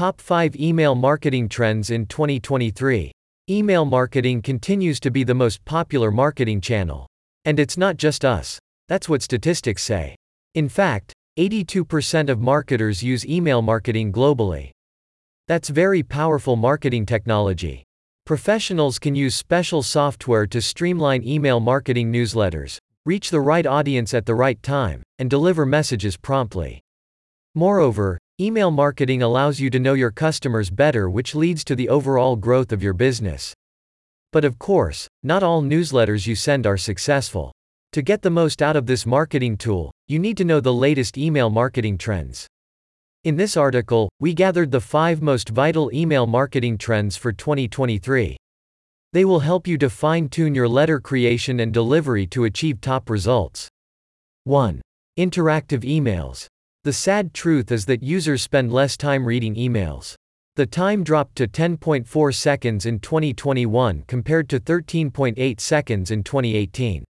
Top 5 Email Marketing Trends in 2023. Email marketing continues to be the most popular marketing channel. And it's not just us. That's what statistics say. In fact, 82% of marketers use email marketing globally. That's very powerful marketing technology. Professionals can use special software to streamline email marketing newsletters, reach the right audience at the right time, and deliver messages promptly. Moreover, email marketing allows you to know your customers better, which leads to the overall growth of your business. But of course, not all newsletters you send are successful. To get the most out of this marketing tool, you need to know the latest email marketing trends. In this article, we gathered the 5 most vital email marketing trends for 2023. They will help you to fine tune your letter creation and delivery to achieve top results. 1. Interactive emails. The sad truth is that users spend less time reading emails. The time dropped to 10.4 seconds in 2021 compared to 13.8 seconds in 2018.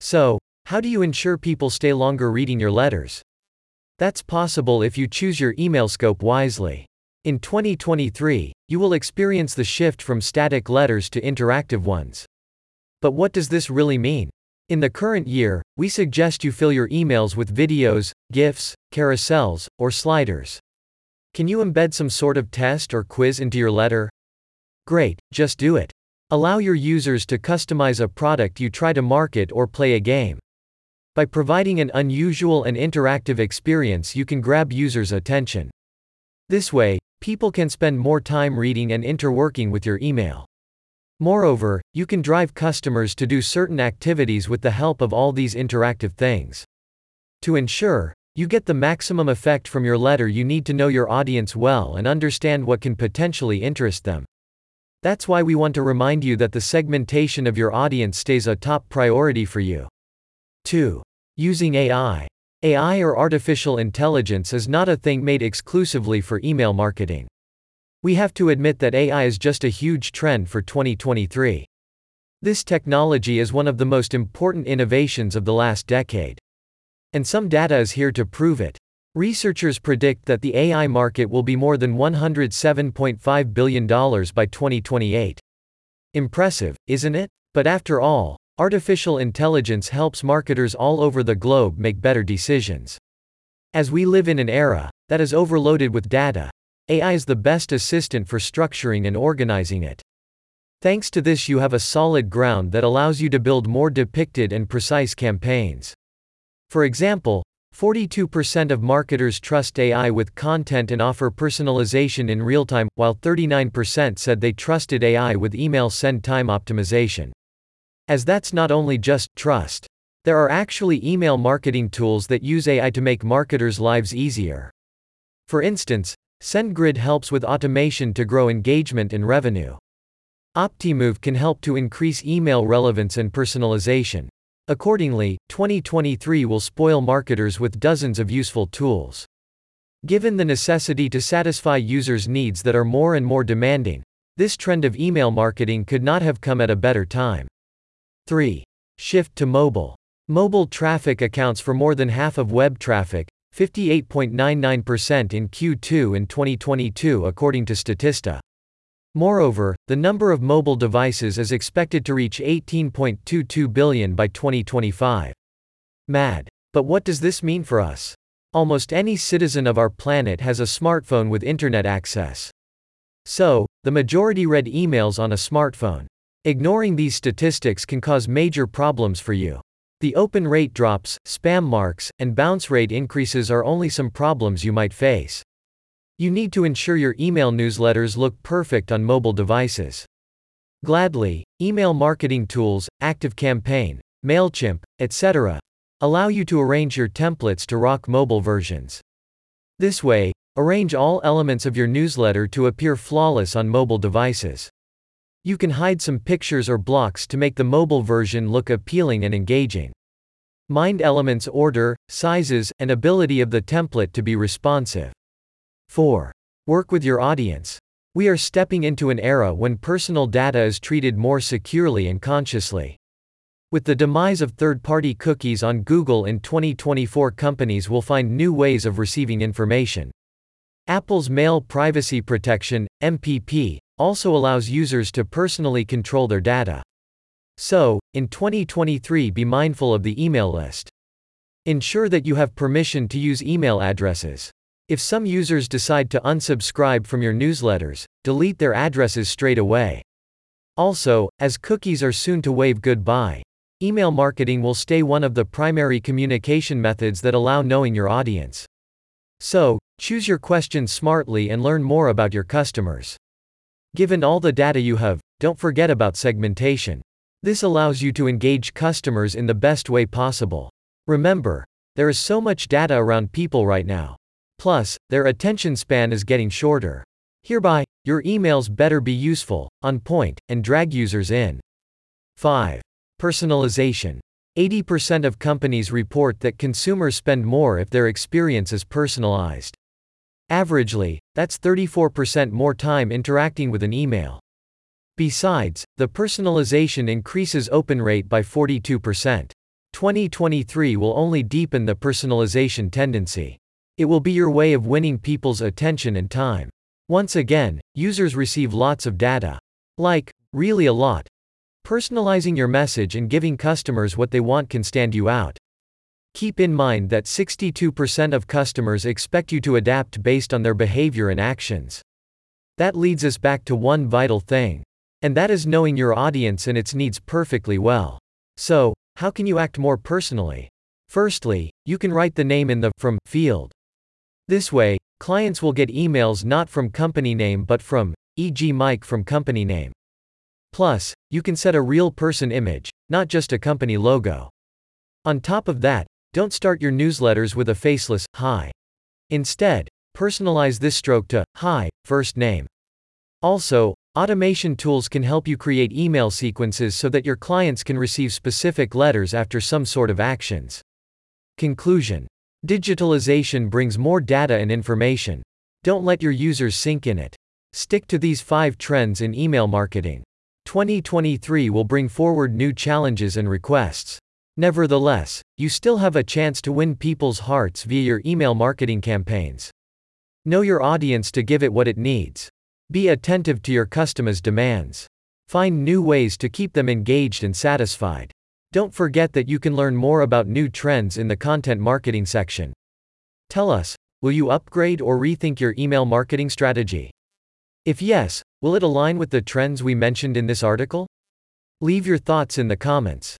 So, how do you ensure people stay longer reading your letters? That's possible if you choose your email scope wisely. In 2023, you will experience the shift from static letters to interactive ones. But what does this really mean? In the current year, we suggest you fill your emails with videos, GIFs, carousels, or sliders. Can you embed some sort of test or quiz into your letter? Great, just do it. Allow your users to customize a product you try to market or play a game. By providing an unusual and interactive experience, you can grab users' attention. This way, people can spend more time reading and interworking with your email. Moreover, you can drive customers to do certain activities with the help of all these interactive things. To ensure you get the maximum effect from your letter, you need to know your audience well and understand what can potentially interest them. That's why we want to remind you that the segmentation of your audience stays a top priority for you. 2. Using AI. AI or artificial intelligence is not a thing made exclusively for email marketing. We have to admit that AI is just a huge trend for 2023. This technology is one of the most important innovations of the last decade. And some data is here to prove it. Researchers predict that the AI market will be more than $107.5 billion by 2028. Impressive, isn't it? But after all, artificial intelligence helps marketers all over the globe make better decisions. As we live in an era that is overloaded with data, AI is the best assistant for structuring and organizing it. Thanks to this, you have a solid ground that allows you to build more depicted and precise campaigns. For example, 42% of marketers trust AI with content and offer personalization in real time, while 39% said they trusted AI with email send time optimization. As that's not only just trust, there are actually email marketing tools that use AI to make marketers' lives easier. For instance, SendGrid helps with automation to grow engagement and revenue. Optimove can help to increase email relevance and personalization. Accordingly, 2023 will spoil marketers with dozens of useful tools. Given the necessity to satisfy users' needs that are more and more demanding, this trend of email marketing could not have come at a better time. 3. Shift to mobile. Mobile traffic accounts for more than half of web traffic, 58.99% in Q2 in 2022 according to Statista. Moreover, the number of mobile devices is expected to reach 18.22 billion by 2025. Mad. But what does this mean for us? Almost any citizen of our planet has a smartphone with internet access. So, the majority read emails on a smartphone. Ignoring these statistics can cause major problems for you. The open rate drops, spam marks, and bounce rate increases are only some problems you might face. You need to ensure your email newsletters look perfect on mobile devices. Gladly, email marketing tools, ActiveCampaign, MailChimp, etc., allow you to arrange your templates to rock mobile versions. This way, arrange all elements of your newsletter to appear flawless on mobile devices. You can hide some pictures or blocks to make the mobile version look appealing and engaging. Mind elements order, sizes, and ability of the template to be responsive. 4. Work with your audience. We are stepping into an era when personal data is treated more securely and consciously. With the demise of third party cookies on Google in 2024, companies will find new ways of receiving information. Apple's Mail Privacy Protection, MPP, also allows users to personally control their data. So, in 2023 be mindful of the email list. Ensure that you have permission to use email addresses. If some users decide to unsubscribe from your newsletters, delete their addresses straight away. Also, as cookies are soon to wave goodbye, email marketing will stay one of the primary communication methods that allow knowing your audience. So, choose your questions smartly and learn more about your customers. Given all the data you have, don't forget about segmentation. This allows you to engage customers in the best way possible. Remember, there is so much data around people right now. Plus, their attention span is getting shorter. Hereby, your emails better be useful, on point, and drag users in. 5. Personalization. 80% of companies report that consumers spend more if their experience is personalized. Averagely, that's 34% more time interacting with an email. Besides, the personalization increases open rate by 42%. 2023 will only deepen the personalization tendency. It will be your way of winning people's attention and time. Once again, users receive lots of data. Like, really a lot. Personalizing your message and giving customers what they want can stand you out. Keep in mind that 62% of customers expect you to adapt based on their behavior and actions. That leads us back to one vital thing. And that is knowing your audience and its needs perfectly well. So, how can you act more personally? Firstly, you can write the name in the From field. This way, clients will get emails not from company name but from, e.g., Mike from company name. Plus, you can set a real person image, not just a company logo. On top of that, don't start your newsletters with a faceless, hi. Instead, personalize this stroke to, hi, first name. Also, Automation tools can help you create email sequences so that your clients can receive specific letters after some sort of actions. Conclusion Digitalization brings more data and information. Don't let your users sink in it. Stick to these five trends in email marketing. 2023 will bring forward new challenges and requests. Nevertheless, you still have a chance to win people's hearts via your email marketing campaigns. Know your audience to give it what it needs. Be attentive to your customers' demands. Find new ways to keep them engaged and satisfied. Don't forget that you can learn more about new trends in the content marketing section. Tell us, will you upgrade or rethink your email marketing strategy? If yes, will it align with the trends we mentioned in this article? Leave your thoughts in the comments.